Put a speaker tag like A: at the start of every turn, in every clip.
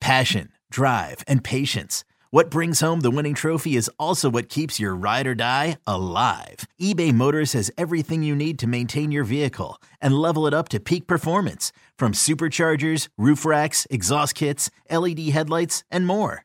A: Passion, drive, and patience. What brings home the winning trophy is also what keeps your ride or die alive. eBay Motors has everything you need to maintain your vehicle and level it up to peak performance from superchargers, roof racks, exhaust kits, LED headlights, and more.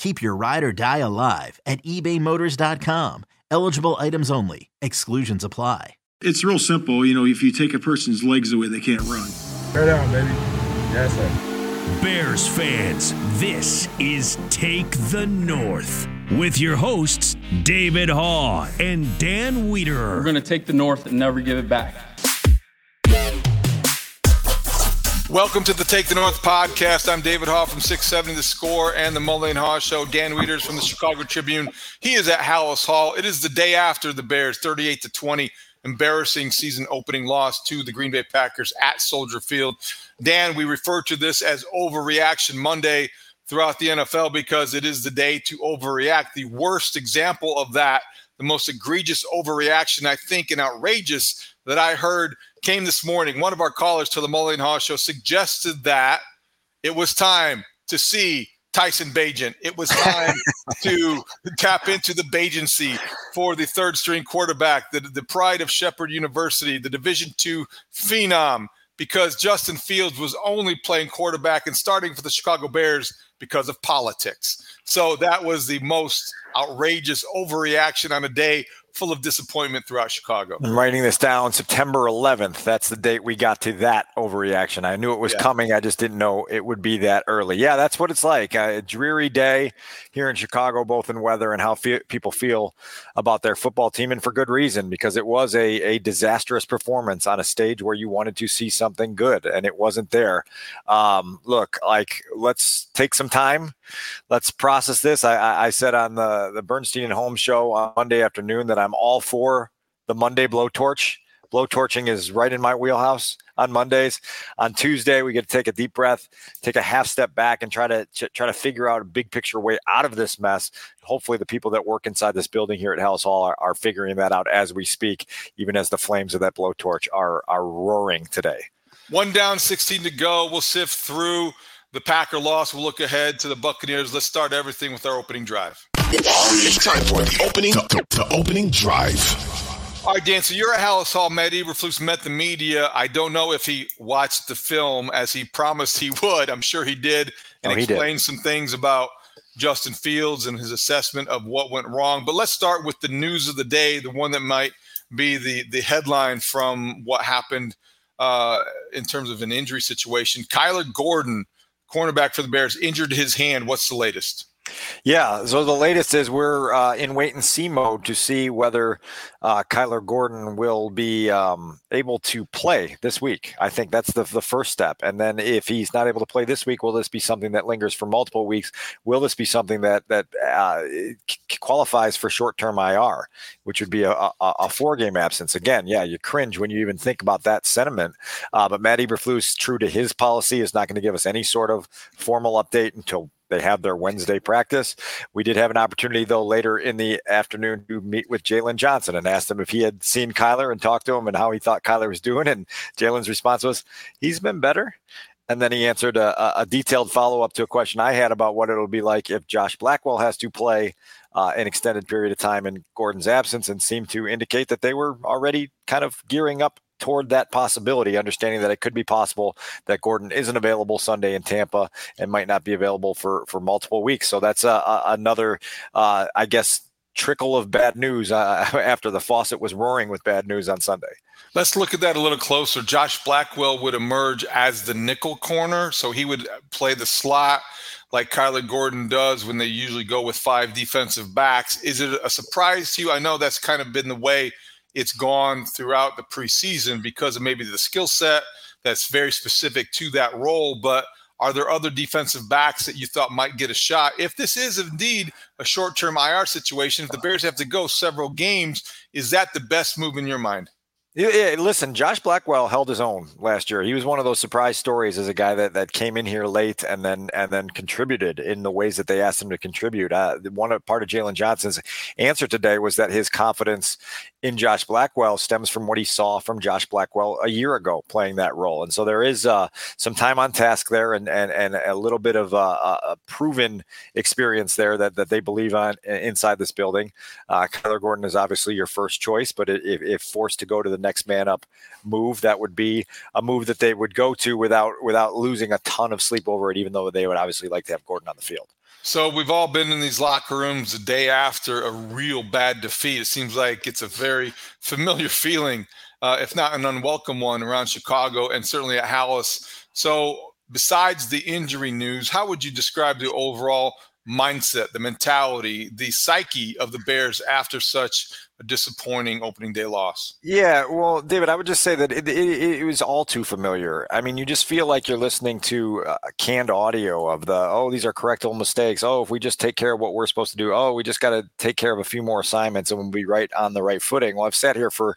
A: Keep your ride or die alive at ebaymotors.com. Eligible items only. Exclusions apply.
B: It's real simple. You know, if you take a person's legs away, they can't run.
C: Right on, baby. Yes, sir.
D: Bears fans, this is Take the North with your hosts, David Haugh and Dan
E: Wiederer. We're going to take the North and never give it back.
F: Welcome to the Take the North podcast. I'm David Haugh from 670 The Score and the Mully and Haugh Show. Dan Wiederer from the Chicago Tribune. He is at Halas Hall. It is the day after the Bears, 38 to 20, embarrassing season opening loss to the Green Bay Packers at Soldier Field. Dan, we refer to this as Overreaction Monday throughout the NFL because it is the day to overreact. The worst example of that, the most egregious overreaction, I think, and outrageous that I heard came this morning. One of our callers to the Mully and Haugh show suggested that it was time to see Tyson Bagent. It was time to tap into the Bagency for the third string quarterback, the, the pride of Shepherd University, the Division two phenom, because Justin Fields was only playing quarterback and starting for the Chicago Bears because of politics. So that was the most outrageous overreaction on a day full of disappointment throughout Chicago.
G: I'm writing this down September 11th. That's the date we got to that overreaction. I knew it was yeah. coming. I just didn't know it would be that early. Yeah, that's what it's like. A dreary day here in Chicago, both in weather and how fe- people feel about their football team, and for good reason, because it was a, a disastrous performance on a stage where you wanted to see something good, and it wasn't there. Um, look, like, let's take some time. Let's process this. I, I said on the, the Bernstein and Holmes show on Monday afternoon that I'm all for the Monday blowtorch. Blowtorching is right in my wheelhouse on Mondays. On Tuesday, we get to take a deep breath, take a half step back, and try to try to figure out a big picture way out of this mess. Hopefully, the people that work inside this building here at Halas Hall are, are figuring that out as we speak, even as the flames of that blowtorch are are roaring today.
F: One down, 16 to go. We'll sift through the Packer loss. We'll look ahead to the Buccaneers. Let's start everything with our opening drive.
H: It's time for the opening, the, the opening drive.
F: All right, Dan. So you're at Halas Hall. Matt Eberflus met the media. I don't know if he watched the film as he promised he would. I'm sure he did, and oh, he explained did. some things about Justin Fields and his assessment of what went wrong. But let's start with the news of the day, the one that might be the the headline from what happened uh, in terms of an injury situation. Kyler Gordon, cornerback for the Bears, injured his hand. What's the latest?
G: Yeah, so the latest is we're uh, in wait and see mode to see whether uh, Kyler Gordon will be um, able to play this week. I think that's the, the first step. And then if he's not able to play this week, will this be something that lingers for multiple weeks? Will this be something that that uh, qualifies for short term IR, which would be a, a, a four game absence? Again, yeah, you cringe when you even think about that sentiment. Uh, but Matt Eberflus, true to his policy, is not going to give us any sort of formal update until they have their Wednesday practice. We did have an opportunity, though, later in the afternoon to meet with Jalen Johnson and asked him if he had seen Kyler and talked to him and how he thought Kyler was doing. And Jalen's response was, he's been better. And then he answered a, a detailed follow up to a question I had about what it'll be like if Josh Blackwell has to play uh, an extended period of time in Gordon's absence and seemed to indicate that they were already kind of gearing up toward that possibility, understanding that it could be possible that Gordon isn't available Sunday in Tampa and might not be available for for multiple weeks. So that's a, a, another, uh, I guess, trickle of bad news uh, after the faucet was roaring with bad news on Sunday.
F: Let's look at that a little closer. Josh Blackwell would emerge as the nickel corner, so he would play the slot like Kyler Gordon does when they usually go with five defensive backs. Is it a surprise to you? I know that's kind of been the way it's gone throughout the preseason because of maybe the skill set that's very specific to that role. But are there other defensive backs that you thought might get a shot? If this is indeed a short term IR situation, if the Bears have to go several games, is that the best move in your mind?
G: Yeah, listen, Josh Blackwell held his own last year. He was one of those surprise stories as a guy that, that came in here late and then and then contributed in the ways that they asked him to contribute. Uh, one part of Jalen Johnson's answer today was that his confidence in Josh Blackwell stems from what he saw from Josh Blackwell a year ago playing that role. And so there is uh, some time on task there and, and, and a little bit of uh, a proven experience there that, that they believe on inside this building. Uh, Kyler Gordon is obviously your first choice, but if, if forced to go to the next man up move, that would be a move that they would go to without without losing a ton of sleep over it, even though they would obviously like to have Gordon on the field.
F: So we've all been in these locker rooms the day after a real bad defeat. It seems like it's a very familiar feeling, uh, if not an unwelcome one, around Chicago and certainly at Halas. So, besides the injury news, how would you describe the overall mindset, the mentality, the psyche of the Bears after such a disappointing opening day loss.
G: Yeah, well, David, I would just say that it, it, it, was all too familiar. I mean, you just feel like you're listening to uh, canned audio of the, oh, these are correctable mistakes. Oh, if we just take care of what we're supposed to do, oh, we just got to take care of a few more assignments and we'll be right on the right footing. Well, I've sat here for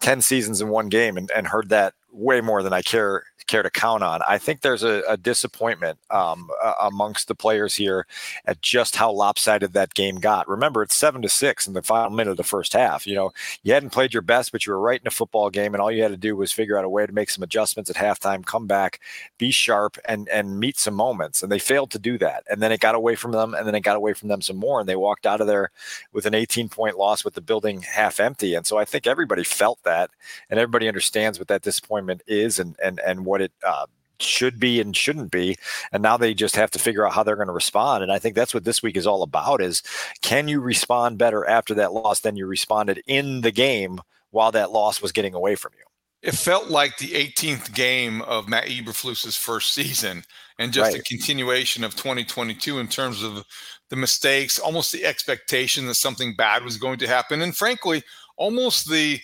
G: 10 seasons in one game and, and heard that way more than I care care to count on. I think there's a, a disappointment um, uh, amongst the players here at just how lopsided that game got. Remember, it's seven to six in the final minute of the first half. You know, you hadn't played your best, but you were right in a football game, and all you had to do was figure out a way to make some adjustments at halftime, come back, be sharp, and and meet some moments. And they failed to do that. And then it got away from them, and then it got away from them some more, and they walked out of there with an 18 point loss with the building half empty. And so I think everybody felt that, and everybody understands what that disappointment is, and and and what it uh, should be and shouldn't be and now they just have to figure out how they're going to respond and i think that's what this week is all about is can you respond better after that loss than you responded in the game while that loss was getting away from you
F: it felt like the 18th game of Matt Eberflus's first season and just right. a continuation of 2022 in terms of the mistakes, almost the expectation that something bad was going to happen and frankly almost the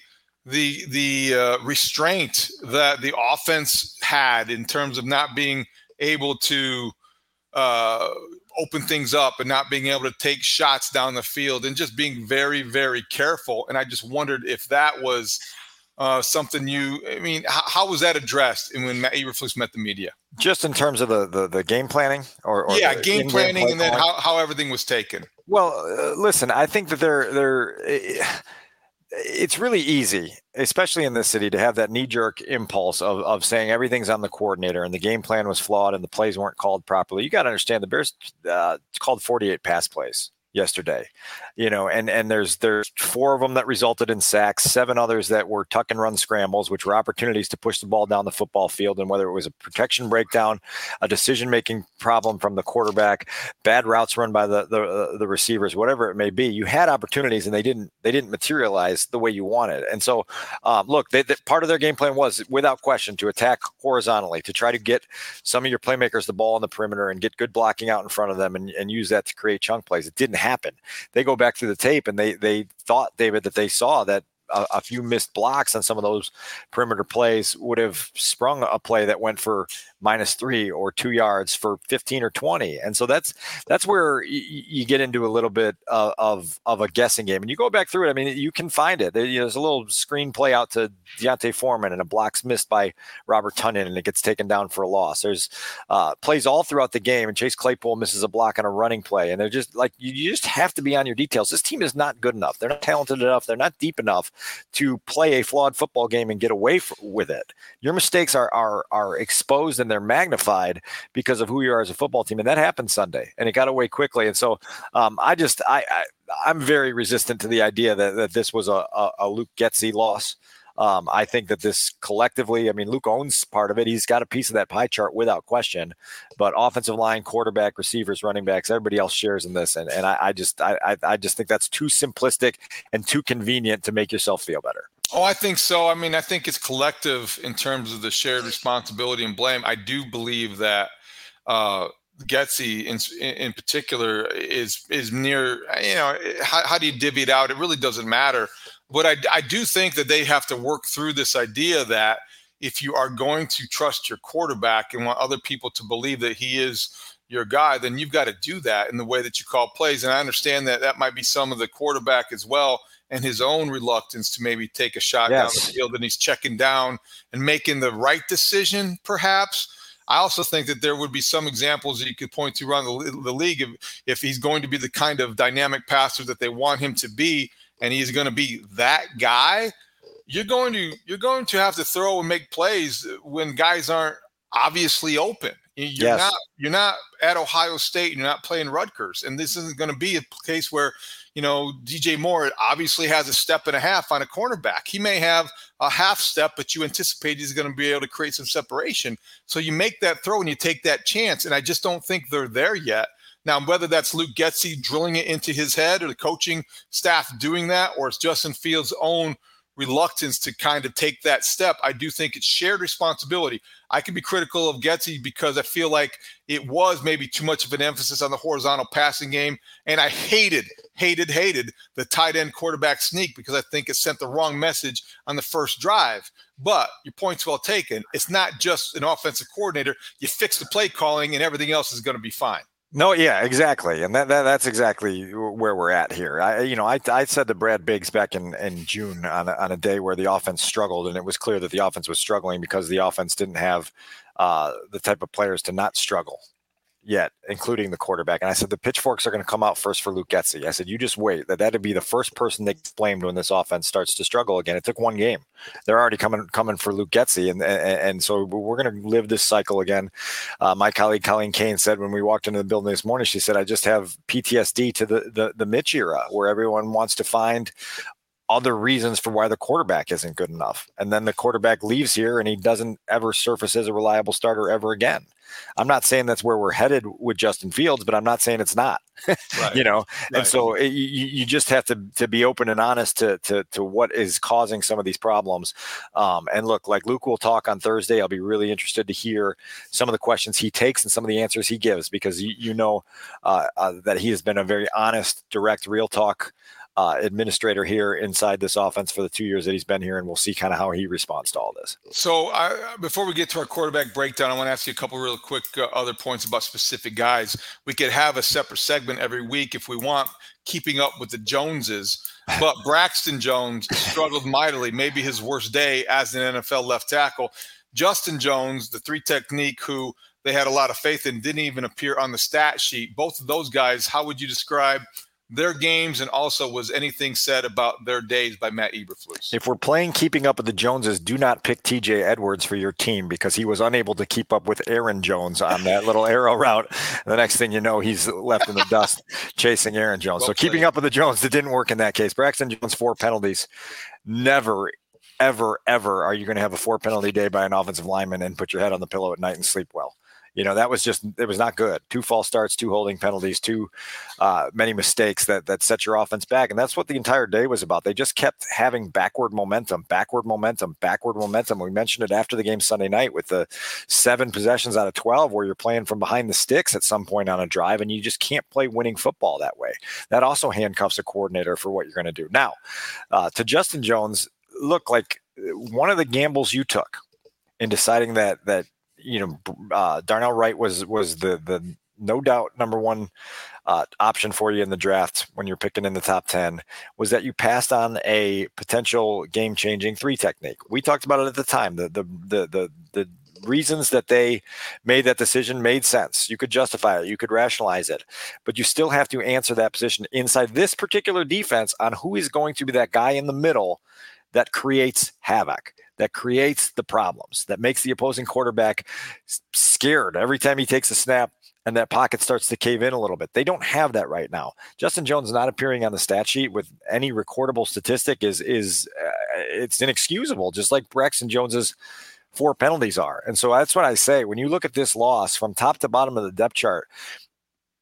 F: the the uh, restraint that the offense had in terms of not being able to uh, open things up and not being able to take shots down the field and just being very very careful. And I just wondered if that was uh, something you. I mean, how, how was that addressed when Matt Eberflus met the media?
G: Just in terms of the the, the game planning, or, or
F: yeah, game planning, and then how, how everything was taken.
G: Well, uh, listen, I think that they're they're it's really easy, especially in this city, to have that knee jerk impulse of, of saying everything's on the coordinator and the game plan was flawed and the plays weren't called properly. You got to understand the Bears uh, called 48 pass plays yesterday you know and and there's there's four of them that resulted in sacks seven others that were tuck and run scrambles which were opportunities to push the ball down the football field and whether it was a protection breakdown a decision making problem from the quarterback bad routes run by the, the uh, the receivers whatever it may be you had opportunities and they didn't they didn't materialize the way you wanted. And so um, look they, they, part of their game plan was without question to attack horizontally to try to get some of your playmakers the ball on the perimeter and get good blocking out in front of them and, and use that to create chunk plays. It didn't happen. They go back through the tape and they they thought David that they saw that a, a, few missed blocks on some of those perimeter plays would have sprung a play that went for minus three or two yards for 15 or 20. And so that's that's where y- you get into a little bit of, of, of a guessing game. And you go back through it. I mean, you can find it. There's a little screen play out to D'Onta Foreman and a block's missed by Robert Tonyan and it gets taken down for a loss. There's uh, plays all throughout the game and Chase Claypool misses a block on a running play. And they're just like, you, you just have to be on your details. This team is not good enough. They're not talented enough. They're not deep enough to play a flawed football game and get away f- with it. Your mistakes are, are, are exposed and they're magnified because of who you are as a football team. And that happened Sunday and it got away quickly. And so um, I just, I, I, am very resistant to the idea that, that this was a, a, a Luke Getsy loss. Um, I think that this collectively, I mean, Luke owns part of it. He's got a piece of that pie chart without question. But offensive line, quarterback, receivers, running backs, everybody else shares in this. And, and I, I just I, I just think that's too simplistic and too convenient to make yourself feel better.
F: Oh, I think so. I mean, I think it's collective in terms of the shared responsibility and blame. I do believe that uh, Getsy in, in particular is is near. You know, how, how do you divvy it out? It really doesn't matter. But I, I do think that they have to work through this idea that if you are going to trust your quarterback and want other people to believe that he is your guy, then you've got to do that in the way that you call plays. And I understand that that might be some of the quarterback as well and his own reluctance to maybe take a shot yes. down the field and he's checking down and making the right decision, perhaps. I also think that there would be some examples that you could point to around the, the league if, if he's going to be the kind of dynamic passer that they want him to be, and he's going to be that guy. You're going to you're going to have to throw and make plays when guys aren't obviously open. You're yes. not you're not at Ohio State. You're not playing Rutgers, and this isn't going to be a case where you know, DJ Moore obviously has a step and a half on a cornerback. He may have a half step, but you anticipate he's going to be able to create some separation. So you make that throw and you take that chance. And I just don't think they're there yet. Now, whether that's Luke Getsy drilling it into his head or the coaching staff doing that, or it's Justin Fields' own reluctance to kind of take that step. I do think it's shared responsibility. I can be critical of Getsy because I feel like it was maybe too much of an emphasis on the horizontal passing game. And I hated, hated, hated the tight end quarterback sneak because I think it sent the wrong message on the first drive. But your point's well taken. It's not just an offensive coordinator. You fix the play calling and everything else is going to be fine.
G: No, yeah, exactly, and that, that that's exactly where we're at here. I, you know, I, I said to Brad Biggs back in, in June on a, on a day where the offense struggled, and it was clear that the offense was struggling because the offense didn't have uh, the type of players to not struggle yet, including the quarterback. And I said the pitchforks are going to come out first for Luke Getsy. I said you just wait. That that'd be the first person they blamed when this offense starts to struggle again. It took one game. They're already coming coming for Luke Getsy, and and, and so we're going to live this cycle again. Uh, my colleague Colleen Kane said when we walked into the building this morning, she said I just have PTSD to the the, the Mitch era where everyone wants to find other reasons for why the quarterback isn't good enough. And then the quarterback leaves here and he doesn't ever surface as a reliable starter ever again. I'm not saying that's where we're headed with Justin Fields, but I'm not saying it's not. Right. you know, right. and so it, you, you just have to to be open and honest to to to what is causing some of these problems. Um, and look, like Luke will talk on Thursday. I'll be really interested to hear some of the questions he takes and some of the answers he gives because you, you know uh, uh, that he has been a very honest, direct, real talk uh, administrator here inside this offense for the two years that he's been here, and we'll see kind of how he responds to all this.
F: So, I, before we get to our quarterback breakdown, I want to ask you a couple real quick uh, other points about specific guys. We could have a separate segment every week if we want, keeping up with the Joneses. But Braxton Jones struggled mightily, maybe his worst day as an NFL left tackle. Justin Jones, the three technique, who they had a lot of faith in, didn't even appear on the stat sheet. Both of those guys, how would you describe their games, and also was anything said about their days by Matt Eberflus?
G: If we're playing keeping up with the Joneses, do not pick TJ Edwards for your team because he was unable to keep up with Aaron Jones on that little arrow route. The next thing you know, he's left in the dust chasing Aaron Jones. Well so played. keeping up with the Jones, it didn't work in that case. Braxton Jones, four penalties. Never, ever, ever are you going to have a four penalty day by an offensive lineman and put your head on the pillow at night and sleep well you know that was just it was not good. Two false starts two holding penalties two uh, many mistakes that that set your offense back. And that's what the entire day was about. They just kept having backward momentum backward momentum backward momentum. We mentioned it after the game sunday night with the seven possessions out of 12 where you're playing from behind the sticks at some point on a drive and you just can't play winning football that way. That also handcuffs a coordinator for what you're going to do. Now uh, to justin jones look like uh, one of the gambles you took in deciding that that you know, uh, Darnell Wright was was the the no doubt number one uh, option for you in the draft when you're picking in the top 10 was that you passed on a potential game changing three technique. We talked about it at the time. The, the, the, the, the reasons that they made that decision made sense. You could justify it, you could rationalize it, but you still have to answer that position inside this particular defense on who is going to be that guy in the middle that creates havoc that creates the problems, that makes the opposing quarterback scared every time he takes a snap and that pocket starts to cave in a little bit. They don't have that right now. Justin Jones not appearing on the stat sheet with any recordable statistic is is uh, it's inexcusable, just like Braxton Jones's four penalties are. And so that's what I say when you look at this loss from top to bottom of the depth chart,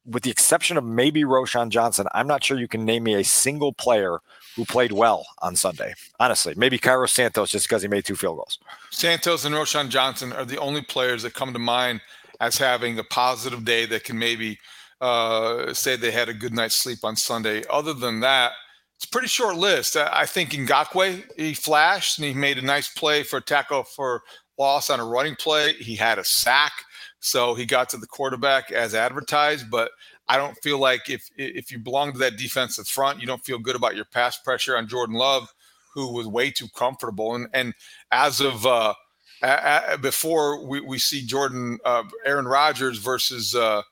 G: with the exception of maybe Roschon Johnson, I'm not sure you can name me a single player who played well on Sunday. Honestly, maybe Cairo Santos just because he made two field goals.
F: Santos and Roschon Johnson are the only players that come to mind as having a positive day that can maybe uh, say they had a good night's sleep on Sunday. Other than that, it's a pretty short list. I think Ngakoue, he flashed and he made a nice play for a tackle for loss on a running play. He had a sack. So he got to the quarterback as advertised, but I don't feel like if if you belong to that defensive front, you don't feel good about your pass pressure on Jordan Love, who was way too comfortable. And and as of uh, a, a, before we, we see Jordan uh, Aaron Rodgers versus uh,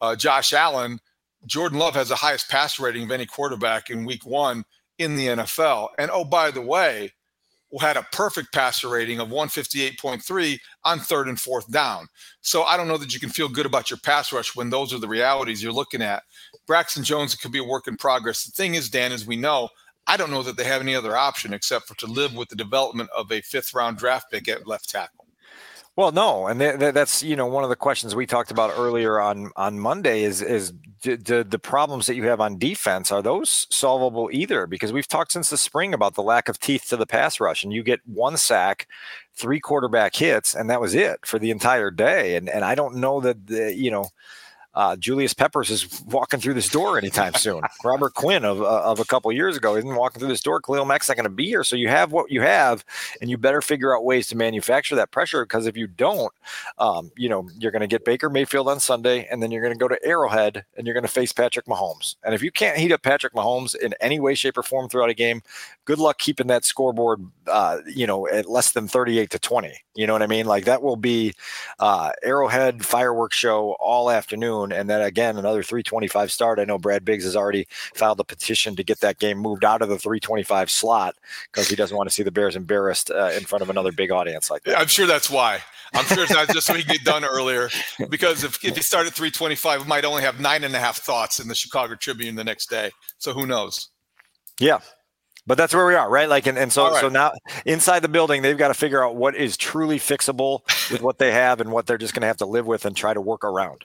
F: uh, Josh Allen, Jordan Love has the highest pass rating of any quarterback in Week One in the NFL. And oh, by the way, had a perfect passer rating of 158.3 on third and fourth down. So I don't know that you can feel good about your pass rush when those are the realities you're looking at. Braxton Jones could be a work in progress. The thing is, Dan, as we know, I don't know that they have any other option except for to live with the development of a fifth round draft pick at left tackle.
G: Well, no, and th- th- that's you know one of the questions we talked about earlier on on Monday is is d- d- the problems that you have on defense are those solvable either? Because we've talked since the spring about the lack of teeth to the pass rush, and you get one sack, three quarterback hits, and that was it for the entire day. And and I don't know that the, you know uh, Julius Peppers is walking through this door anytime soon. Robert Quinn of, uh, of a couple years ago isn't walking through this door. Khalil Mack's not going to be here. So you have what you have, and you better figure out ways to manufacture that pressure because if you don't, um, you know, you're going to get Baker Mayfield on Sunday, and then you're going to go to Arrowhead and you're going to face Patrick Mahomes. And if you can't heat up Patrick Mahomes in any way, shape, or form throughout a game, good luck keeping that scoreboard, uh, you know, at less than 38 to 20. You know what I mean? Like that will be uh, Arrowhead fireworks show all afternoon, and then again another 325 start. I know Brad Biggs has already filed a petition to get that game moved out of the 325 slot because he doesn't want to see the Bears embarrassed uh, in front of another big audience like that.
F: I'm sure that's why. I'm sure it's not just so he can get done earlier because if, if he started 325, we might only have nine and a half thoughts in the Chicago Tribune the next day. So who knows?
G: Yeah, but that's where we are, right? Like, and, and so, right. so now inside the building, they've got to figure out what is truly fixable with what they have and what they're just going to have to live with and try to work around.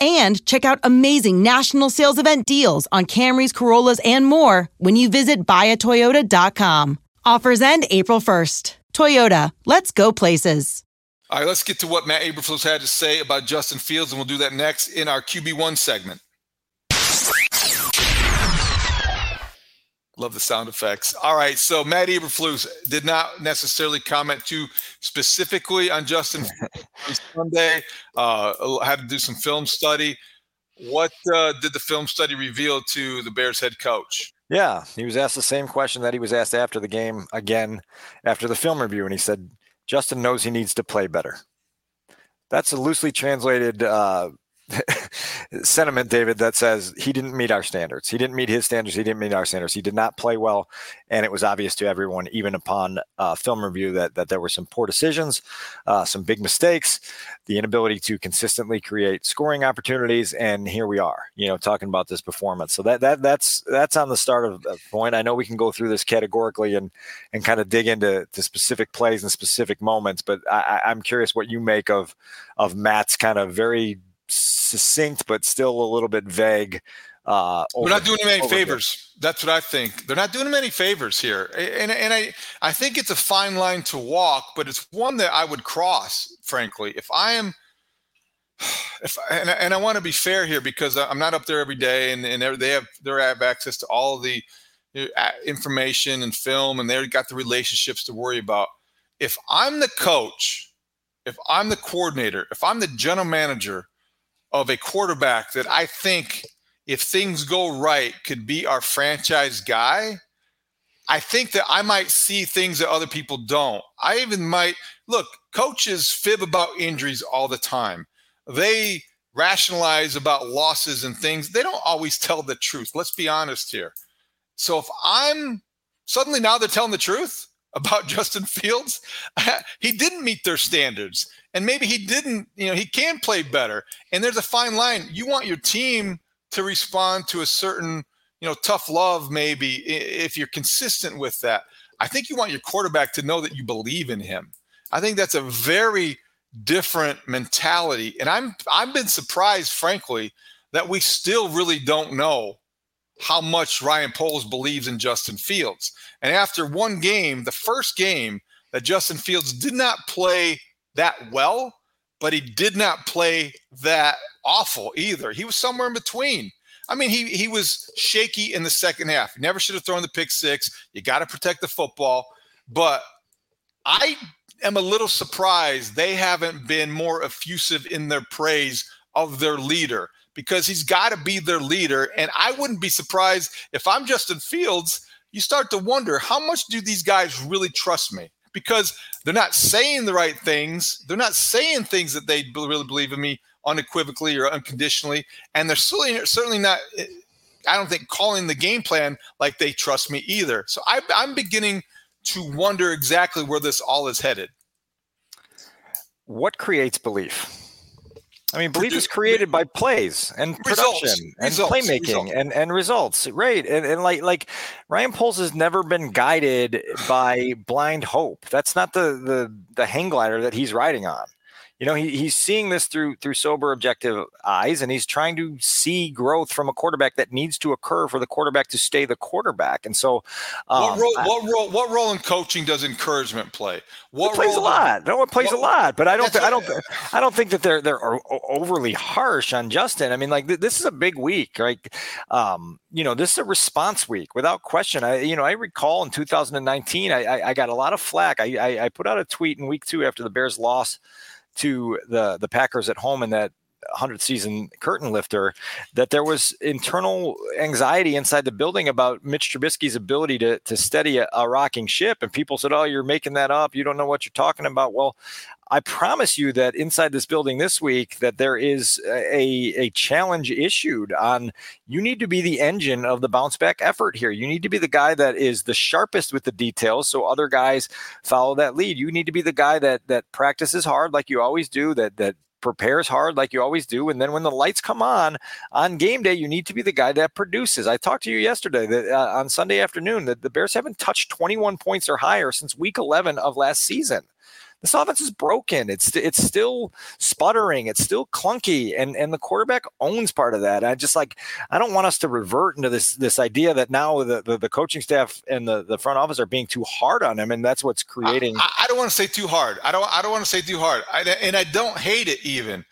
I: and check out amazing national sales event deals on Camrys, Corollas, and more when you visit buyatoyota.com. Offers end April 1st. Toyota, let's go places.
F: All right, let's get to what Matt Eberflus had to say about Justin Fields, and we'll do that next in our QB1 segment. Love the sound effects. All right, so Matt Eberflus did not necessarily comment too specifically on Justin Sunday. Uh, had to do some film study. What uh, did the film study reveal to the Bears head coach?
G: Yeah, he was asked the same question that he was asked after the game again after the film review, and he said Justin knows he needs to play better. That's a loosely translated uh, sentiment, David, that says he didn't meet our standards. He didn't meet his standards. He didn't meet our standards. He did not play well, and it was obvious to everyone, even upon uh, film review, that that there were some poor decisions, uh, some big mistakes, the inability to consistently create scoring opportunities, and here we are, you know, talking about this performance. So that that that's that's on the start of the point. I know we can go through this categorically and and kind of dig into to specific plays and specific moments, but I, I'm curious what you make of of Matt's kind of very succinct but still a little bit vague. Uh,
F: over, We're not doing him any favors. That's what I think. They're not doing him any favors here, and and I I think it's a fine line to walk, but it's one that I would cross. Frankly, if I am, if and, and I want to be fair here because I'm not up there every day, and and they have they have access to all the information and film, and they've got the relationships to worry about. If I'm the coach, if I'm the coordinator, if I'm the general manager of a quarterback that I think, if things go right, could be our franchise guy. I think that I might see things that other people don't. I even might look, coaches fib about injuries all the time. They rationalize about losses and things. They don't always tell the truth. Let's be honest here. So if I'm suddenly now they're telling the truth about Justin Fields, he didn't meet their standards and maybe he didn't, you know, he can play better. And there's a fine line. You want your team to respond to a certain, you know, tough love, maybe if you're consistent with that. I think you want your quarterback to know that you believe in him. I think that's a very different mentality. And I'm I've been surprised, frankly, that we still really don't know how much Ryan Poles believes in Justin Fields. And after one game, the first game that Justin Fields did not play that well, but he did not play that awful either. He was somewhere in between. I mean, he he was shaky in the second half. He never should have thrown the pick six. You got to protect the football. But I am a little surprised they haven't been more effusive in their praise of their leader because he's got to be their leader. And I wouldn't be surprised if I'm Justin Fields. You start to wonder how much do these guys really trust me? because they're not saying the right things. They're not saying things that they really believe in me unequivocally or unconditionally, and they're certainly certainly not. Eh, I don't think calling the game plan like they trust me either. So I, I'm beginning to wonder exactly where this all is headed.
G: What creates belief? I mean, belief is created by plays and
F: Results.
G: production and
F: Results.
G: playmaking
F: Results.
G: and, and results. Right. And, and like like Ryan Poles has never been guided by blind hope. That's not the the the hang glider that he's riding on. You know, he, he's seeing this through through sober, objective eyes, and he's trying to see growth from a quarterback that needs to occur for the quarterback to stay the quarterback. And so, um,
F: what role?
G: I-
F: what role? What role in coaching does encouragement play? What
G: it plays a lot. No, it plays
F: what-
G: a lot. But I don't. Th- I don't. I don't think that they're they're overly harsh on Justin. I mean, like th- this is a big week, right? Um, you know, this is a response week without question. I, you know, I recall in 2019, I, I, I got a lot of flack. I, I, I put out a tweet in week two after the Bears loss to the the Packers at home in that 100th season curtain lifter that there was internal anxiety inside the building about Mitch Trubisky's ability to to steady a, a rocking ship. And people said oh you're making that up. You don't know what you're talking about. Well I promise you that inside this building this week that there is a a challenge issued on you need to be the engine of the bounce back effort here. You need to be the guy that is the sharpest with the details so other guys follow that lead. You need to be the guy that that practices hard like you always do that that prepares hard like you always do and then when the lights come on on game day you need to be the guy that produces i talked to you yesterday that uh, on sunday afternoon that the bears haven't touched 21 points or higher since week 11 of last season this offense is broken. It's it's still sputtering. It's still clunky, and and the quarterback owns part of that. I just like I don't want us to revert into this this idea that now the the, the coaching staff and the, the front office are being too hard on him, and that's what's creating.
F: I, I don't want to say too hard. I don't. I don't want to say too hard. I, and I don't hate it even.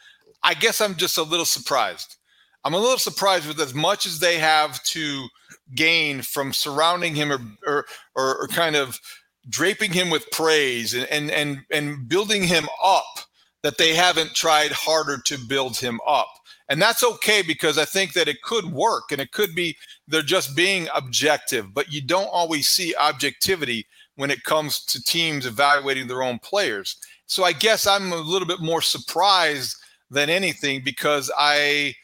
F: I guess I'm just a little surprised. I'm a little surprised with as much as they have to gain from surrounding him or or, or, or kind of draping him with praise and, and and and building him up that they haven't tried harder to build him up. And that's okay because I think that it could work and it could be they're just being objective, but you don't always see objectivity when it comes to teams evaluating their own players. So I guess I'm a little bit more surprised than anything because I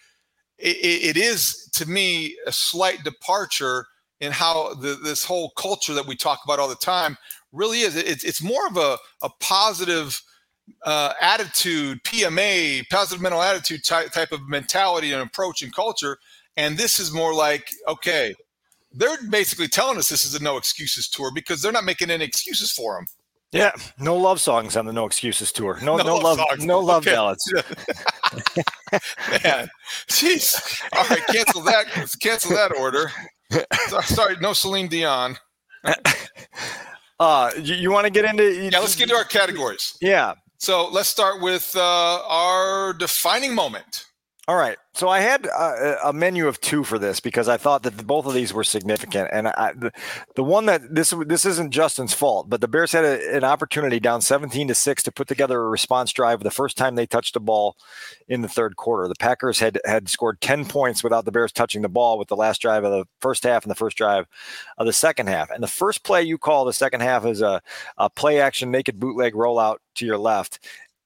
F: it, it is to me a slight departure in how the, this whole culture that we talk about all the time really is. It's it's more of a a positive uh, attitude, PMA, positive mental attitude type, type of mentality and approach and culture. And this is more like, okay, they're basically telling us this is a no excuses tour because they're not making any excuses for them.
G: Yeah, no love songs on the No Excuses tour. No,
F: No
G: no,
F: love
G: love,
F: songs.
G: no love
F: Okay.
G: ballads.
F: Man, jeez. All right, cancel that. Cancel that order. Sorry, no Celine Dion.
G: Uh, you, you want to get into?
F: You, Yeah, let's get into our categories.
G: Yeah.
F: So let's start with uh, our defining moment.
G: All right. So I had uh, a, a menu of two for this because I thought that both of these were significant, and I, the, the one that this this isn't Justin's fault, but the Bears had a, an opportunity down seventeen to six to put together a response drive the first time they touched the ball in the third quarter. The Packers had had scored ten points without the Bears touching the ball with the last drive of the first half and the first drive of the second half. And the first play you call the second half is a, a play action naked bootleg rollout to your left,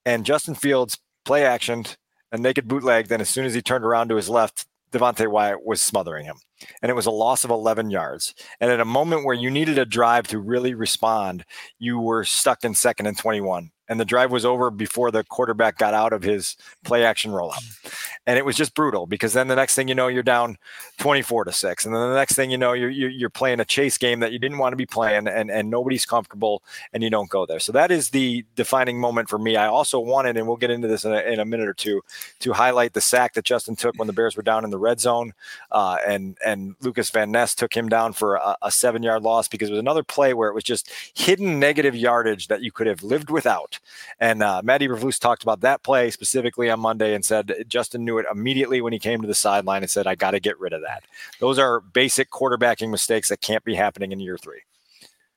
G: and Justin Fields play actioned a naked bootleg. Then, as soon as he turned around to his left, Devonte Wyatt was smothering him. And it was a loss of 11 yards. And at a moment where you needed a drive to really respond, you were stuck in second and 21. And the drive was over before the quarterback got out of his play action rollout. And it was just brutal because then the next thing you know, you're down 24 to six. And then the next thing you know, you're, you're, playing a chase game that you didn't want to be playing and, and nobody's comfortable and you don't go there. So that is the defining moment for me. I also wanted, and we'll get into this in a, in a minute or two, to highlight the sack that Justin took when the Bears were down in the red zone. Uh, and, and Lucas Van Ness took him down for a, a seven yard loss because it was another play where it was just hidden negative yardage that you could have lived without. And uh, Matt Eberflus talked about that play specifically on Monday and said Justin knew it immediately when he came to the sideline and said, I got to get rid of that. Those are basic quarterbacking mistakes that can't be happening in year three.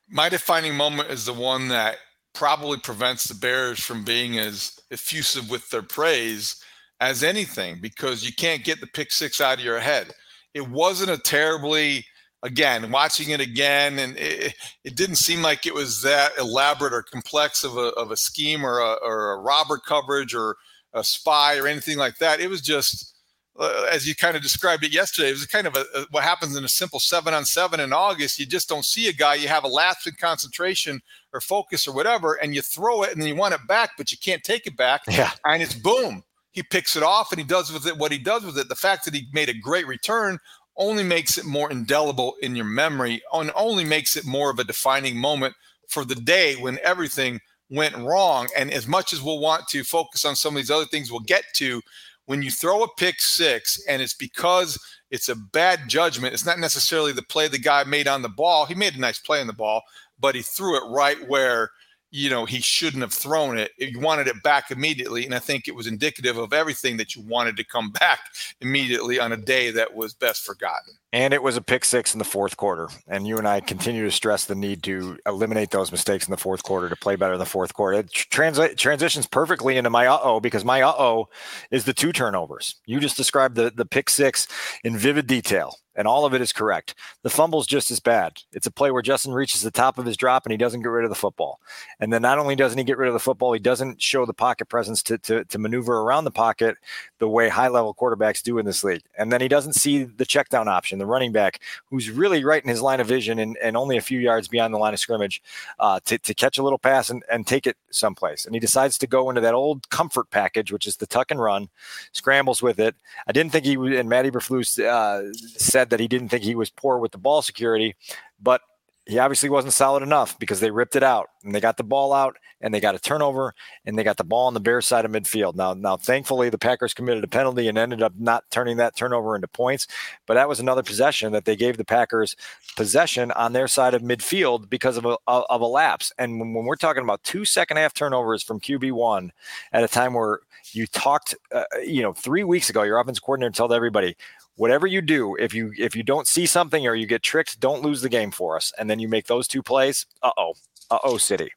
F: My defining moment is the one that probably prevents the Bears from being as effusive with their praise as anything because you can't get the pick six out of your head. It wasn't a terribly, again, watching it again, and it, it didn't seem like it was that elaborate or complex of a, of a scheme or a, or a robber coverage or a spy or anything like that. It was just, uh, as you kind of described it yesterday, it was kind of a, a, what happens in a simple seven on seven in August. You just don't see a guy, you have a lapse in concentration or focus or whatever, and you throw it and then you want it back, but you can't take it back.
G: Yeah.
F: And it's boom. he picks it off and he does with it what he does with it. The fact that he made a great return only makes it more indelible in your memory and only makes it more of a defining moment for the day when everything went wrong. And as much as we'll want to focus on some of these other things we'll get to, when you throw a pick six and it's because it's a bad judgment, it's not necessarily the play the guy made on the ball. He made a nice play on the ball, but he threw it right where you know he shouldn't have thrown it. You wanted it back immediately, and I think it was indicative of everything that you wanted to come back immediately on a day that was best forgotten.
G: And it was a pick six in the fourth quarter. And you and I continue to stress the need to eliminate those mistakes in the fourth quarter to play better in the fourth quarter. It translate transitions perfectly into my uh oh because my uh oh is the two turnovers. You just described the the pick six in vivid detail and all of it is correct. The fumble's just as bad. It's a play where Justin reaches the top of his drop and he doesn't get rid of the football. And then not only doesn't he get rid of the football, he doesn't show the pocket presence to, to, to maneuver around the pocket the way high level quarterbacks do in this league. And then he doesn't see the check down option, the running back who's really right in his line of vision and, and only a few yards beyond the line of scrimmage uh, to, to catch a little pass and, and take it someplace. And he decides to go into that old comfort package, which is the tuck and run, scrambles with it. I didn't think he and Matt Eberflus uh, said that he didn't think he was poor with the ball security, but he obviously wasn't solid enough because they ripped it out and they got the ball out and they got a turnover and they got the ball on the Bears side of midfield. Now, now, thankfully, the Packers committed a penalty and ended up not turning that turnover into points. But that was another possession that they gave the Packers possession on their side of midfield because of a, of a lapse. And when, when we're talking about two second half turnovers from QB one at a time where you talked, uh, you know, three weeks ago, your offense coordinator told everybody whatever you do, if you if you don't see something or you get tricked, don't lose the game for us. And then you make those two plays. Uh oh, uh oh, City.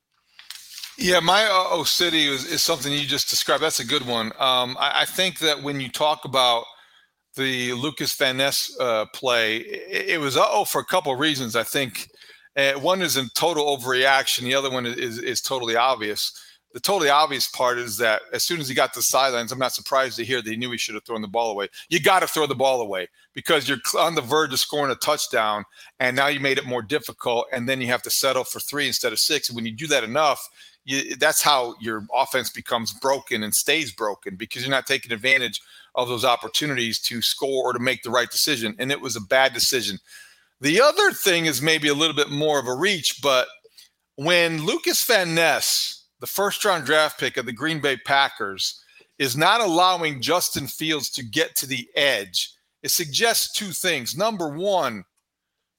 F: Yeah, my uh oh city is, is something you just described. That's a good one. Um, I, I, think that when you talk about the Lucas Van Ness uh, play, it, it was uh oh for a couple of reasons. I think uh, one is in total overreaction. The other one is, is, is totally obvious the totally obvious part is that as soon as he got to the sidelines, I'm not surprised to hear that he knew he should have thrown the ball away. You got to throw the ball away because you're on the verge of scoring a touchdown, and now you made it more difficult, and then you have to settle for three instead of six. And when you do that enough, you, that's how your offense becomes broken and stays broken because you're not taking advantage of those opportunities to score or to make the right decision. And it was a bad decision. The other thing is maybe a little bit more of a reach, but when Lucas Van Ness the first round draft pick of the Green Bay Packers, is not allowing Justin Fields to get to the edge, it suggests two things. Number one,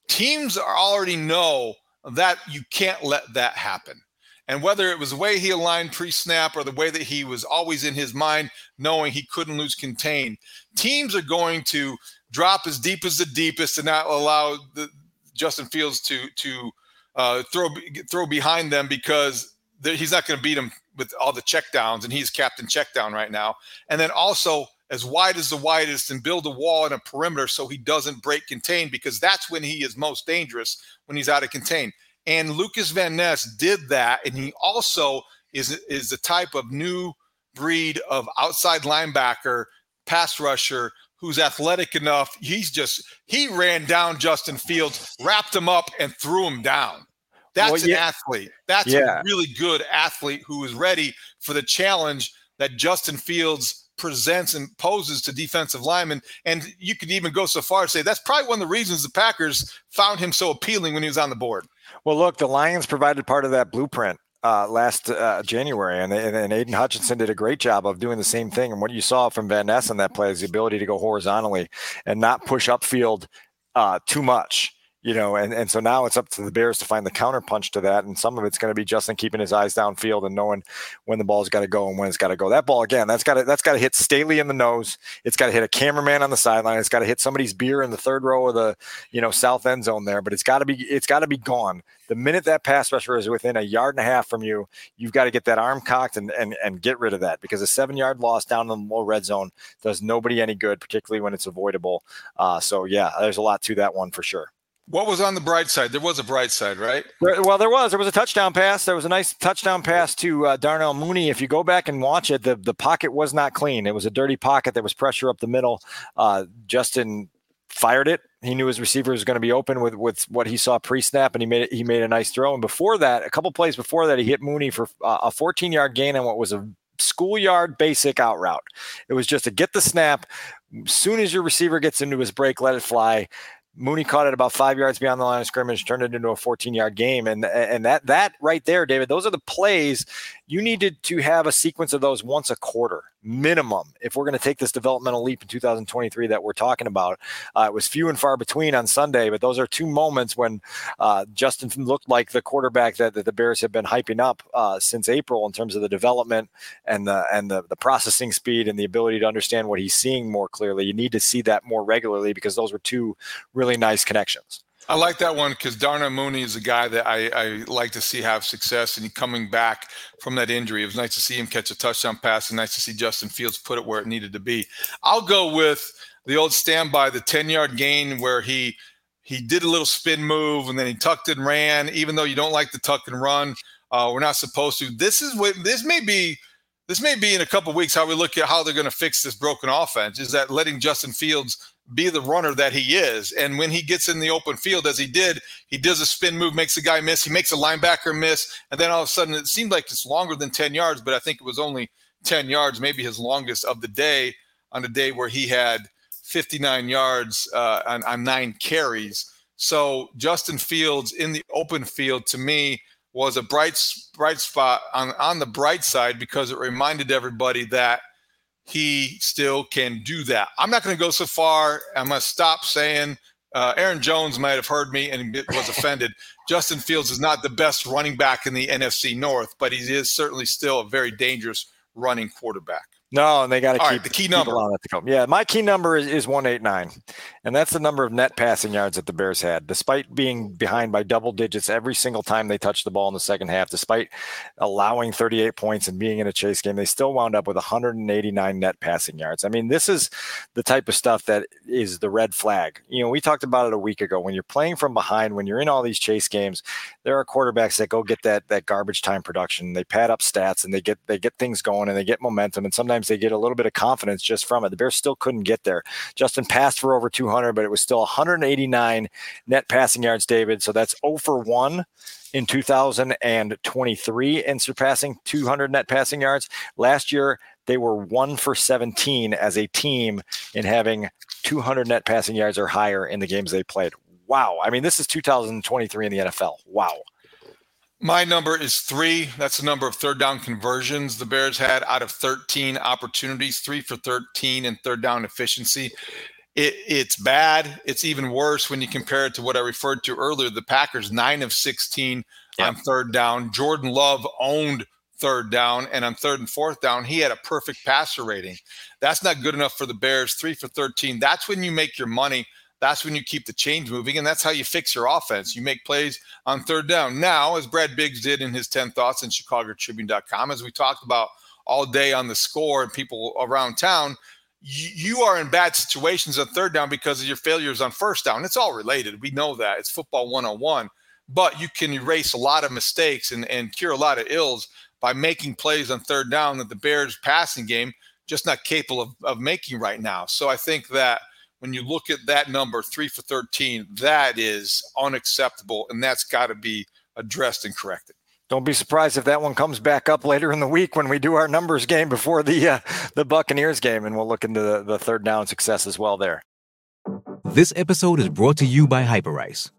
F: teams already know that you can't let that happen. And whether it was the way he aligned pre snap or the way that he was always in his mind, knowing he couldn't lose contain, teams are going to drop as deep as the deepest and not allow the, Justin Fields to to uh, throw throw behind them because he's not going to beat him with all the checkdowns, and he's captain checkdown right now. And then also as wide as the widest and build a wall and a perimeter so he doesn't break contain because that's when he is most dangerous when he's out of contain. And Lucas Van Ness did that, and he also is is the type of new breed of outside linebacker, pass rusher who's athletic enough. He's just he ran down Justin Fields, wrapped him up, and threw him down. That's well, yeah. an athlete. That's yeah. a really good athlete who is ready for the challenge that Justin Fields presents and poses to defensive linemen. And you could even go so far as say that's probably one of the reasons the Packers found him so appealing when he was on the board.
G: Well, look, the Lions provided part of that blueprint uh, last uh, January, and, and Aidan Hutchinson did a great job of doing the same thing. And what you saw from Van Ness in that play is the ability to go horizontally and not push upfield uh, too much you know, and, and so now it's up to the Bears to find the counterpunch to that. And some of it's going to be Justin keeping his eyes downfield and knowing when the ball's got to go and when it's got to go. That ball again, that's got to that's got to hit Staley in the nose. It's got to hit a cameraman on the sideline. It's got to hit somebody's beer in the third row of the you know south end zone there. But it's got to be it's got to be gone. The minute that pass rusher is within a yard and a half from you, you've got to get that arm cocked and and and get rid of that because a seven yard loss down in the low red zone does nobody any good, particularly when it's avoidable. Uh, so yeah, there's a lot to that one for sure.
F: What was on the bright side? There was a bright side, right?
G: Well, there was. There was a touchdown pass. There was a nice touchdown pass to uh, Darnell Mooney. If you go back and watch it, the, the pocket was not clean. It was a dirty pocket. There was pressure up the middle. Uh, Justin fired it. He knew his receiver was going to be open with with what he saw pre-snap, and he made it, he made a nice throw. And before that, a couple plays before that, he hit Mooney for uh, a 14 yard gain on what was a schoolyard basic out route. It was just to get the snap. As soon as your receiver gets into his break, let it fly. Mooney caught it about five yards beyond the line of scrimmage, turned it into a 14 yard game. And, and that, that right there, David, those are the plays you needed to have a sequence of those once a quarter minimum if we're going to take this developmental leap in 2023 that we're talking about. Uh, it was few and far between on Sunday, but those are two moments when uh, Justin looked like the quarterback that, that, the Bears have been hyping up uh, since April in terms of the development and the and the, the processing speed and the ability to understand what he's seeing more clearly. You need to see that more regularly because those were two really nice connections.
F: I like that one because Darnell Mooney is a guy that I, I, like to see have success, and he coming back from that injury. It was nice to see him catch a touchdown pass, and nice to see Justin Fields put it where it needed to be. I'll go with the old standby, the ten yard gain where he he did a little spin move and then he tucked and ran. Even though you don't like the tuck and run, uh, we're not supposed to. This is what this may be. This may be in a couple weeks how we look at how they're going to fix this broken offense. Is that letting Justin Fields be the runner that he is. And when he gets in the open field, as he did, he does a spin move, makes a guy miss, he makes a linebacker miss, and then all of a sudden it seemed like it's longer than 10 yards, but I think it was only 10 yards, maybe his longest of the day on a day where he had 59 yards uh, on, on nine carries. So Justin Fields in the open field to me was a bright bright spot on, on the bright side because it reminded everybody that he still can do that. I'm not going to go so far. I'm going to stop saying uh, Aaron Jones might have heard me and was offended. Justin Fields is not the best running back in the NFC North, but he is certainly still a very dangerous running quarterback.
G: No, and they got to keep
F: right, the key number.
G: On to come. Yeah, my key number is, is 189, and that's the number of net passing yards that the Bears had, despite being behind by double digits every single time they touched the ball in the second half. Despite allowing 38 points and being in a chase game, they still wound up with 189 net passing yards. I mean, this is the type of stuff that is the red flag. You know, we talked about it a week ago. When you're playing from behind, when you're in all these chase games, there are quarterbacks that go get that that garbage time production. They pad up stats and they get they get things going and they get momentum, and sometimes sometimes they get a little bit of confidence just from it. The Bears still couldn't get there. Justin passed for over 200, but it was still 189 net passing yards, David. So that's 0 for 1 in 2023 in surpassing 200 net passing yards. Last year, they were 1 for 17 as a team in having 200 net passing yards or higher in the games they played. Wow. I mean, this is 2023 in the NFL. Wow.
F: My number is three. That's the number of third down conversions the Bears had out of 13 opportunities, three for 13 in third down efficiency. It, it's bad. It's even worse when you compare it to what I referred to earlier. The Packers, nine of 16 yeah. on third down. Jordan Love owned third down, and on third and fourth down, he had a perfect passer rating. That's not good enough for the Bears. Three for 13. That's when you make your money that's when you keep the chains moving, and that's how you fix your offense. You make plays on third down. Now, as Brad Biggs did in his 10 thoughts in ChicagoTribune.com, as we talked about all day on the score and people around town, you are in bad situations on third down because of your failures on first down. It's all related. We know that. It's football 101. But you can erase a lot of mistakes and, and cure a lot of ills by making plays on third down that the Bears passing game just not capable of, of making right now. So I think that – when you look at that number, three for 13, that is unacceptable. And that's got to be addressed and corrected.
G: Don't be surprised if that one comes back up later in the week when we do our numbers game before the uh, the Buccaneers game, and we'll look into the, the third down success as well there.
J: This episode is brought to you by Hyperice,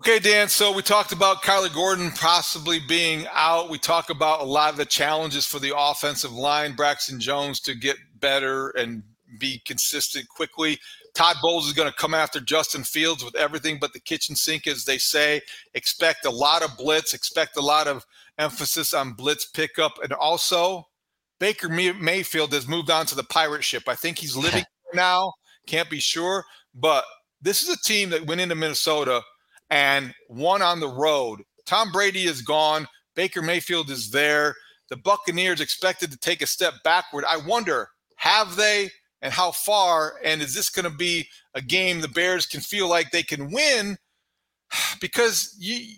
F: Okay, Dan. So we talked about Kyler Gordon possibly being out. We talk about a lot of the challenges for the offensive line, Braxton Jones to get better and be consistent quickly. Todd Bowles is going to come after Justin Fields with everything but the kitchen sink, as they say. Expect a lot of blitz, expect a lot of emphasis on blitz pickup. And also, Baker Mayfield has moved on to the pirate ship. I think he's living now. Can't be sure. But this is a team that went into Minnesota and one on the road. Tom Brady is gone. Baker Mayfield is there. The Buccaneers expected to take a step backward. I wonder, have they and how far? And is this going to be a game the Bears can feel like they can win? Because you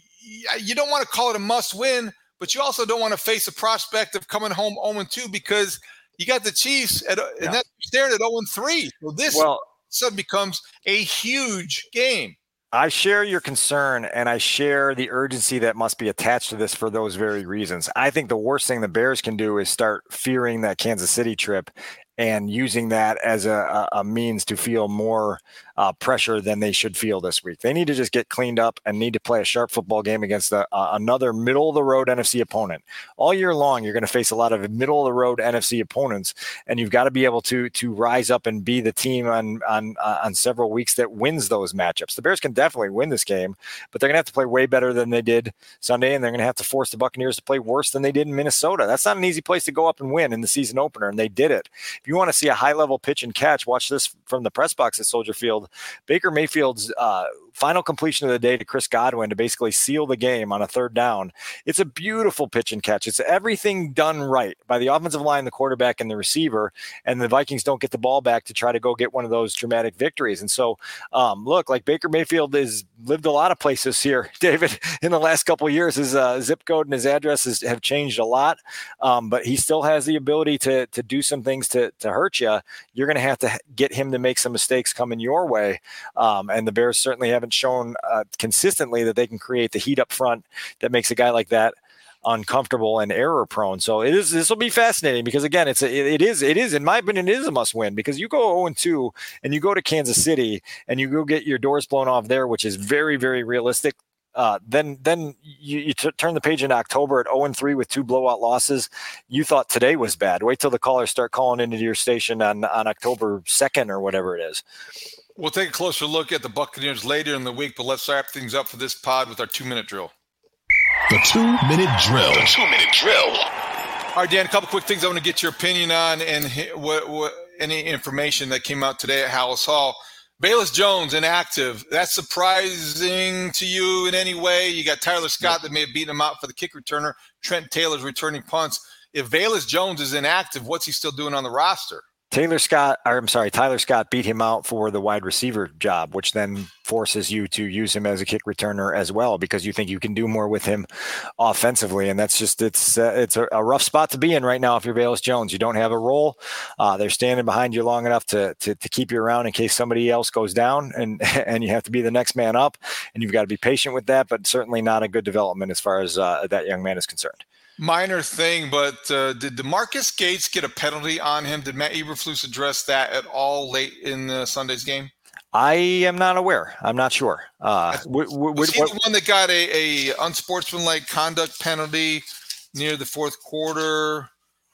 F: you don't want to call it a must win, but you also don't want to face the prospect of coming home 0 2 because you got the Chiefs at yeah. Oh and that's staring at 0 3. So this well, suddenly becomes a huge game.
G: I share your concern and I share the urgency that must be attached to this for those very reasons. I think the worst thing the Bears can do is start fearing that Kansas City trip and using that as a, a means to feel more uh, pressure than they should feel this week. They need to just get cleaned up and need to play a sharp football game against uh, another middle of the road NFC opponent. All year long, you're going to face a lot of middle of the road NFC opponents, and you've got to be able to to rise up and be the team on on uh, on several weeks that wins those matchups. The Bears can definitely win this game, but they're going to have to play way better than they did Sunday, and they're going to have to force the Buccaneers to play worse than they did in Minnesota. That's not an easy place to go up and win in the season opener, and they did it. If you want to see a high level pitch and catch, watch this from the press box at Soldier Field. Baker Mayfield's uh, final completion of the day to Chris Godwin to basically seal the game on a third down. It's a beautiful pitch and catch. It's everything done right by the offensive line, the quarterback, and the receiver. And the Vikings don't get the ball back to try to go get one of those dramatic victories. And so, um, look, like Baker Mayfield has lived a lot of places here, David, in the last couple years. His uh, zip code and his address addresses have changed a lot, um, but he still has the ability to to do some things to to hurt you. You're going to have to get him to make some mistakes coming your way. Um, and the Bears certainly have haven't shown uh, consistently that they can create the heat up front that makes a guy like that uncomfortable and error prone. So it is this will be fascinating because again it's a, it is it is in my opinion it is a must win because you go 0 and 2 and you go to Kansas City and you go get your doors blown off there which is very very realistic. Uh, then then you, you t- turn the page in October at 0 and 3 with two blowout losses. You thought today was bad. Wait till the callers start calling into your station on on October 2nd or whatever it is.
F: We'll take a closer look at the Buccaneers later in the week, but let's wrap things up for this pod with our two minute drill.
H: The two minute drill. The two minute drill.
F: All right, Dan, a couple quick things I want to get your opinion on and what, what any information that came out today at Halas Hall. Velus Jones inactive. That's surprising to you in any way? You got Tyler Scott yep. that may have beaten him out for the kick returner. Trent Taylor's returning punts. If Velus Jones is inactive, what's he still doing on the roster?
G: Taylor Scott, or I'm sorry, Tyler Scott beat him out for the wide receiver job, which then forces you to use him as a kick returner as well because you think you can do more with him offensively, and that's just it's uh, it's a, a, rough spot to be in right now if you're Velus Jones. You don't have a role; uh, they're standing behind you long enough to, to to keep you around in case somebody else goes down, and and you have to be the next man up, and you've got to be patient with that. But certainly not a good development as far as uh, that young man is concerned.
F: Minor thing, but uh, did DeMarquis Gates get a penalty on him? Did Matt Eberflus address that at all late in the Sunday's game?
G: I am not aware. I'm not sure. Uh,
F: w- w- was he what, the one that got a, a unsportsmanlike conduct penalty near the fourth quarter?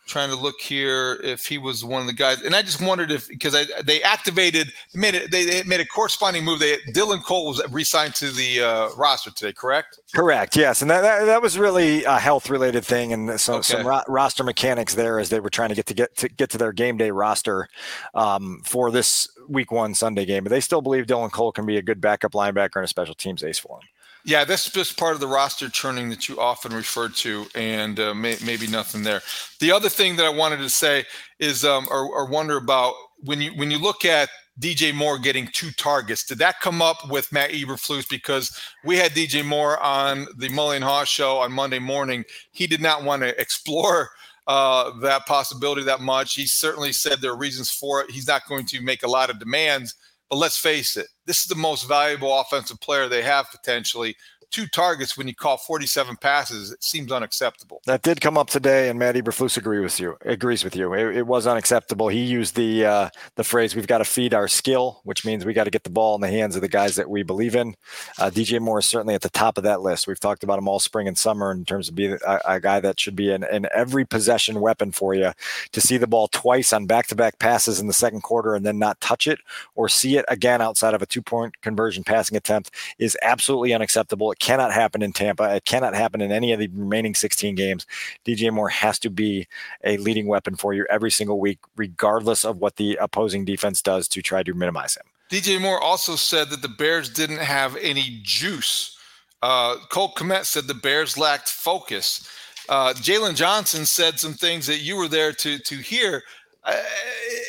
F: Trying to look here if he was one of the guys, and I just wondered if because I, they activated made it they, they, made a corresponding move. They Dylan Cole was re-signed to the uh, roster today, correct?
G: Correct. Yes, and that, that, that was really a health related thing, and some, okay. some ro- roster mechanics there as they were trying to get to get to get to their game day roster um, for this week one Sunday game. But they still believe Dylan Cole can be a good backup linebacker and a special teams ace for them.
F: Yeah, that's just part of the roster churning that you often refer to, and uh, may, maybe nothing there. The other thing that I wanted to say is, um, or, or wonder about when you when you look at DJ Moore getting two targets. Did that come up with Matt Eberflus? Because we had DJ Moore on the Mully Haugh show on Monday morning. He did not want to explore uh, that possibility that much. He certainly said there are reasons for it. He's not going to make a lot of demands but let's face it, this is the most valuable offensive player they have potentially. Two targets when you call 47 passes, it seems unacceptable.
G: That did come up today, and Matt Eberflus agree with you. Agrees with you. It, it was unacceptable. He used the uh, the phrase, "We've got to feed our skill," which means we got to get the ball in the hands of the guys that we believe in. Uh, DJ Moore is certainly at the top of that list. We've talked about him all spring and summer in terms of being a, a guy that should be an every possession weapon for you. To see the ball twice on back to back passes in the second quarter and then not touch it or see it again outside of a two point conversion passing attempt is absolutely unacceptable. Cannot happen in Tampa. It cannot happen in any of the remaining 16 games. DJ Moore has to be a leading weapon for you every single week, regardless of what the opposing defense does to try to minimize him.
F: DJ Moore also said that the Bears didn't have any juice. Uh, Cole Kmet said the Bears lacked focus. Uh, Jaylon Johnson said some things that you were there to to hear. Uh,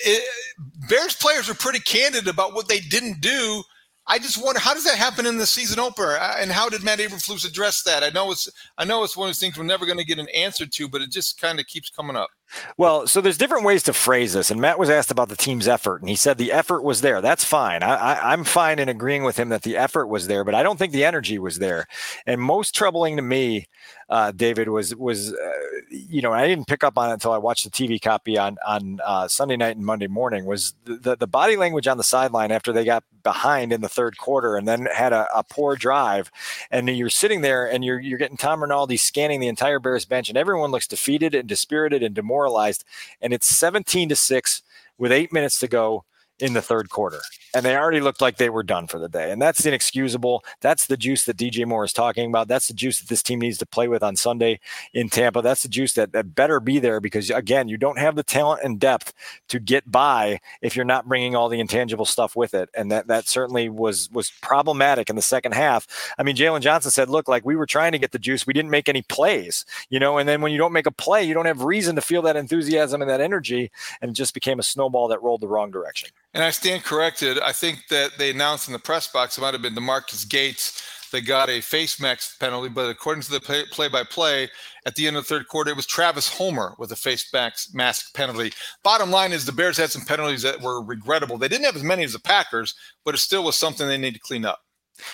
F: it, Bears players are pretty candid about what they didn't do I just wonder how does that happen in the season opener, uh, and how did Matt Eberflus address that? I know it's I know it's one of those things we're never going to get an answer to, but it just kind of keeps coming up.
G: Well, so there's different ways to phrase this, and Matt was asked about the team's effort, and he said the effort was there. That's fine. I, am fine in agreeing with him that the effort was there, but I don't think the energy was there. And most troubling to me, uh, David, was was uh, you know I didn't pick up on it until I watched the TV copy on on uh, Sunday night and Monday morning. Was the, the, the body language on the sideline after they got behind in the third quarter and then had a, a poor drive, and you're sitting there and you're you're getting Tom Rinaldi scanning the entire Bears bench, and everyone looks defeated and dispirited and demoralized demoralized. And it's 17 to 6 with eight minutes to go in the third quarter and they already looked like they were done for the day. And that's inexcusable. That's the juice that DJ Moore is talking about. That's the juice that this team needs to play with on Sunday in Tampa. That's the juice that, that better be there because, again, you don't have the talent and depth to get by if you're not bringing all the intangible stuff with it. And that, that certainly was, was problematic in the second half. I mean, Jaylon Johnson said, look, like we were trying to get the juice. We didn't make any plays, you know, and then when you don't make a play, you don't have reason to feel that enthusiasm and that energy. And it just became a snowball that rolled the wrong direction.
F: And I stand corrected. I think that they announced in the press box it might have been DeMarquis Gates that got a face mask penalty, but according to the play by play, at the end of the third quarter, it was Travis Homer with a face mask penalty. Bottom line is the Bears had some penalties that were regrettable. They didn't have as many as the Packers, but it still was something they need to clean up.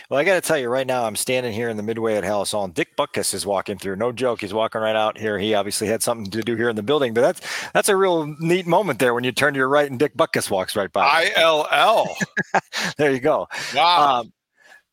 G: Well, I got to tell you right now, I'm standing here in the midway at Halas Hall, and Dick Butkus is walking through. No joke, he's walking right out here. He obviously had something to do here in the building, but that's that's a real neat moment there when you turn to your right and Dick Butkus walks right by.
F: I L L.
G: there you go.
F: Wow. Um,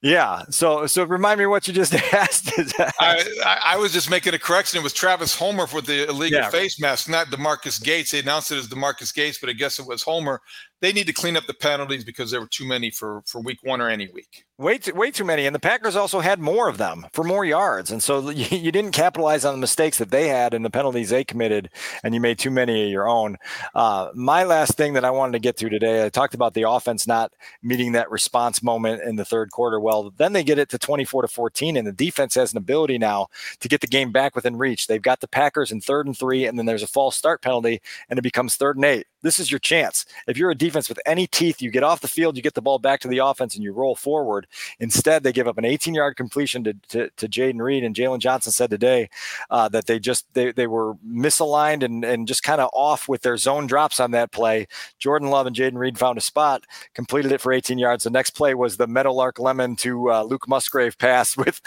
G: yeah. So so remind me what you just asked.
F: I, I was just making a correction. It was Travis Homer for the illegal yeah. face mask, not DeMarquis Gates. They announced it as DeMarquis Gates, but I guess it was Homer they need to clean up the penalties because there were too many for for week one or any week.
G: Way too, way too many, and the Packers also had more of them for more yards, and so you, didn't capitalize on the mistakes that they had and the penalties they committed, and you made too many of your own. Uh, my last thing that I wanted to get through today, I talked about the offense not meeting that response moment in the third quarter. Well, then they get it to twenty four to fourteen, and the defense has an ability now to get the game back within reach. They've got the Packers in third and three, and then there's a false start penalty, and it becomes third and eight. This is your chance. If you're a defense with any teeth. You get off the field, you get the ball back to the offense, and you roll forward. Instead, they give up an 18 yard completion to, to, to Jayden Reed. And Jaylon Johnson said today uh, that they just they, they were misaligned and, and just kind of off with their zone drops on that play. Jordan Love and Jayden Reed found a spot, completed it for 18 yards. The next play was the Meadowlark Lemon to uh, Luke Musgrave pass with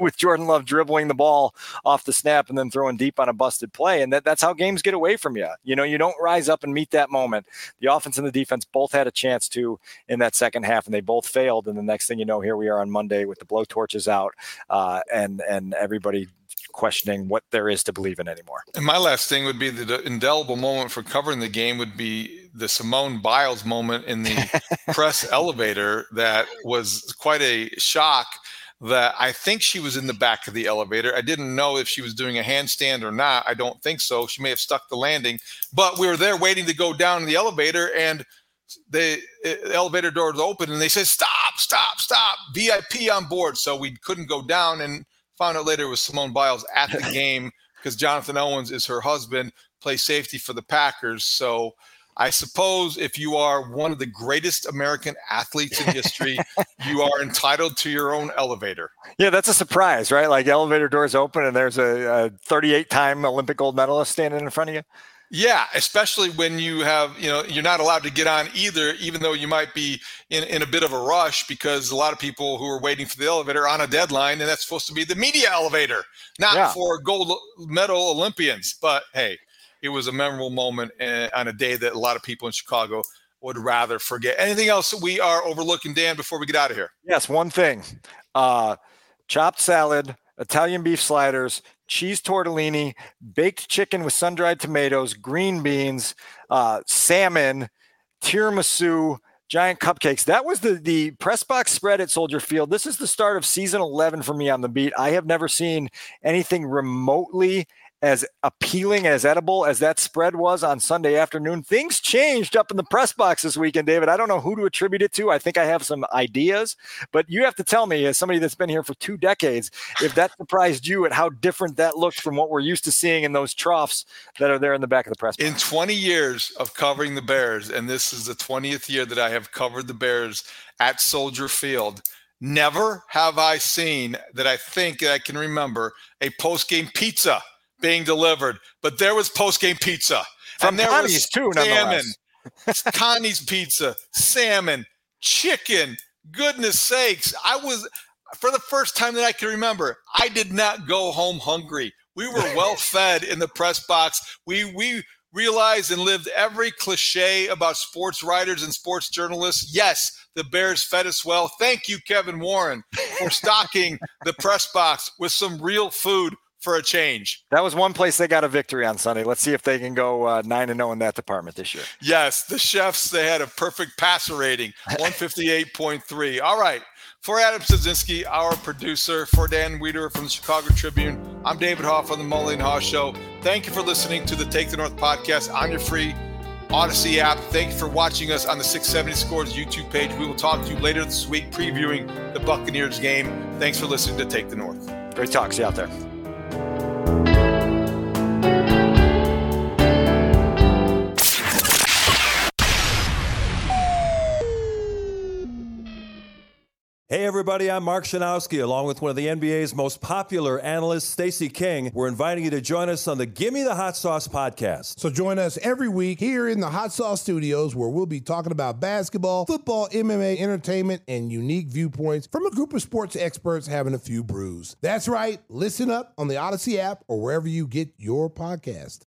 G: with Jordan Love dribbling the ball off the snap and then throwing deep on a busted play. And that, that's how games get away from you. You know, you don't rise up and meet that moment. The offense and the defense both had a chance to in that second half, and they both failed. And the next thing you know, here we are on Monday with the blowtorches out, uh, and and everybody questioning what there is to believe in anymore.
F: And my last thing would be the indelible moment for covering the game would be the Simone Biles moment in the press elevator that was quite a shock that I think she was in the back of the elevator. I didn't know if she was doing a handstand or not. I don't think so. She may have stuck the landing, but we were there waiting to go down in the elevator and the eh, elevator doors open and they said, stop, stop, stop, VIP on board. So we couldn't go down and found out later it was Simone Biles at the game because Jonathan Owens is her husband, plays safety for the Packers. So I suppose if you are one of the greatest American athletes in history, you are entitled to your own elevator.
G: Yeah, that's a surprise, right? Like elevator doors open and there's a, a 38 time Olympic gold medalist standing in front of you.
F: Yeah, especially when you have, you know, you're not allowed to get on either, even though you might be in, in a bit of a rush because a lot of people who are waiting for the elevator are on a deadline, and that's supposed to be the media elevator, not yeah. for gold medal Olympians. But hey, it was a memorable moment eh, on a day that a lot of people in Chicago would rather forget. Anything else we are overlooking, Dan, before we get out of here?
G: Yes, one thing. Uh, chopped salad, Italian beef sliders, cheese tortellini, baked chicken with sun dried tomatoes, green beans, uh, salmon, tiramisu, giant cupcakes. That was the the press box spread at Soldier Field. This is the start of season 11 for me on the beat. I have never seen anything remotely as appealing as edible as that spread was on Sunday afternoon. Things changed up in the press box this weekend, David. I don't know who to attribute it to. I think I have some ideas, but you have to tell me, as somebody that's been here for two decades, if that surprised you at how different that looked from what we're used to seeing in those troughs that are there in the back of the press box.
F: In 20 years of covering the Bears, and this is the 20th year that I have covered the Bears at Soldier Field. Never have I seen that I think I can remember a post game pizza being delivered, but there was post game pizza.
G: From and there Connie's was too, salmon,
F: Connie's pizza, salmon, chicken. Goodness sakes. I was, for the first time that I can remember, I did not go home hungry. We were well fed in the press box. We, we, realized and lived every cliche about sports writers and sports journalists. Yes, the Bears fed us well. Thank you, Kevin Warren, for stocking the press box with some real food for a change.
G: That was one place they got a victory on Sunday. Let's see if they can go uh, nine and zero oh in that department this year.
F: Yes, the chefs they had a perfect passer rating, one fifty eight point three. All right. For Adam Sadzinski, our producer, for Dan Wiederer from the Chicago Tribune, I'm David Haugh on the Mully and Haugh Show. Thank you for listening to the Take the North podcast on your free Audacy app. Thank you for watching us on the 670 Scores YouTube page. We will talk to you later this week previewing the Buccaneers game. Thanks for listening to Take the North.
G: Great talk. See you out there. Thank you.
K: Hey everybody, I'm Mark Schanowski, along with one of the NBA's most popular analysts, Stacey King. We're inviting you to join us on the Gimme the Hot Sauce podcast.
L: So join us every week here in the Hot Sauce Studios where we'll be talking about basketball, football, MMA, entertainment, and unique viewpoints from a group of sports experts having a few brews. That's right, listen up on the Audacy app or wherever you get your podcast.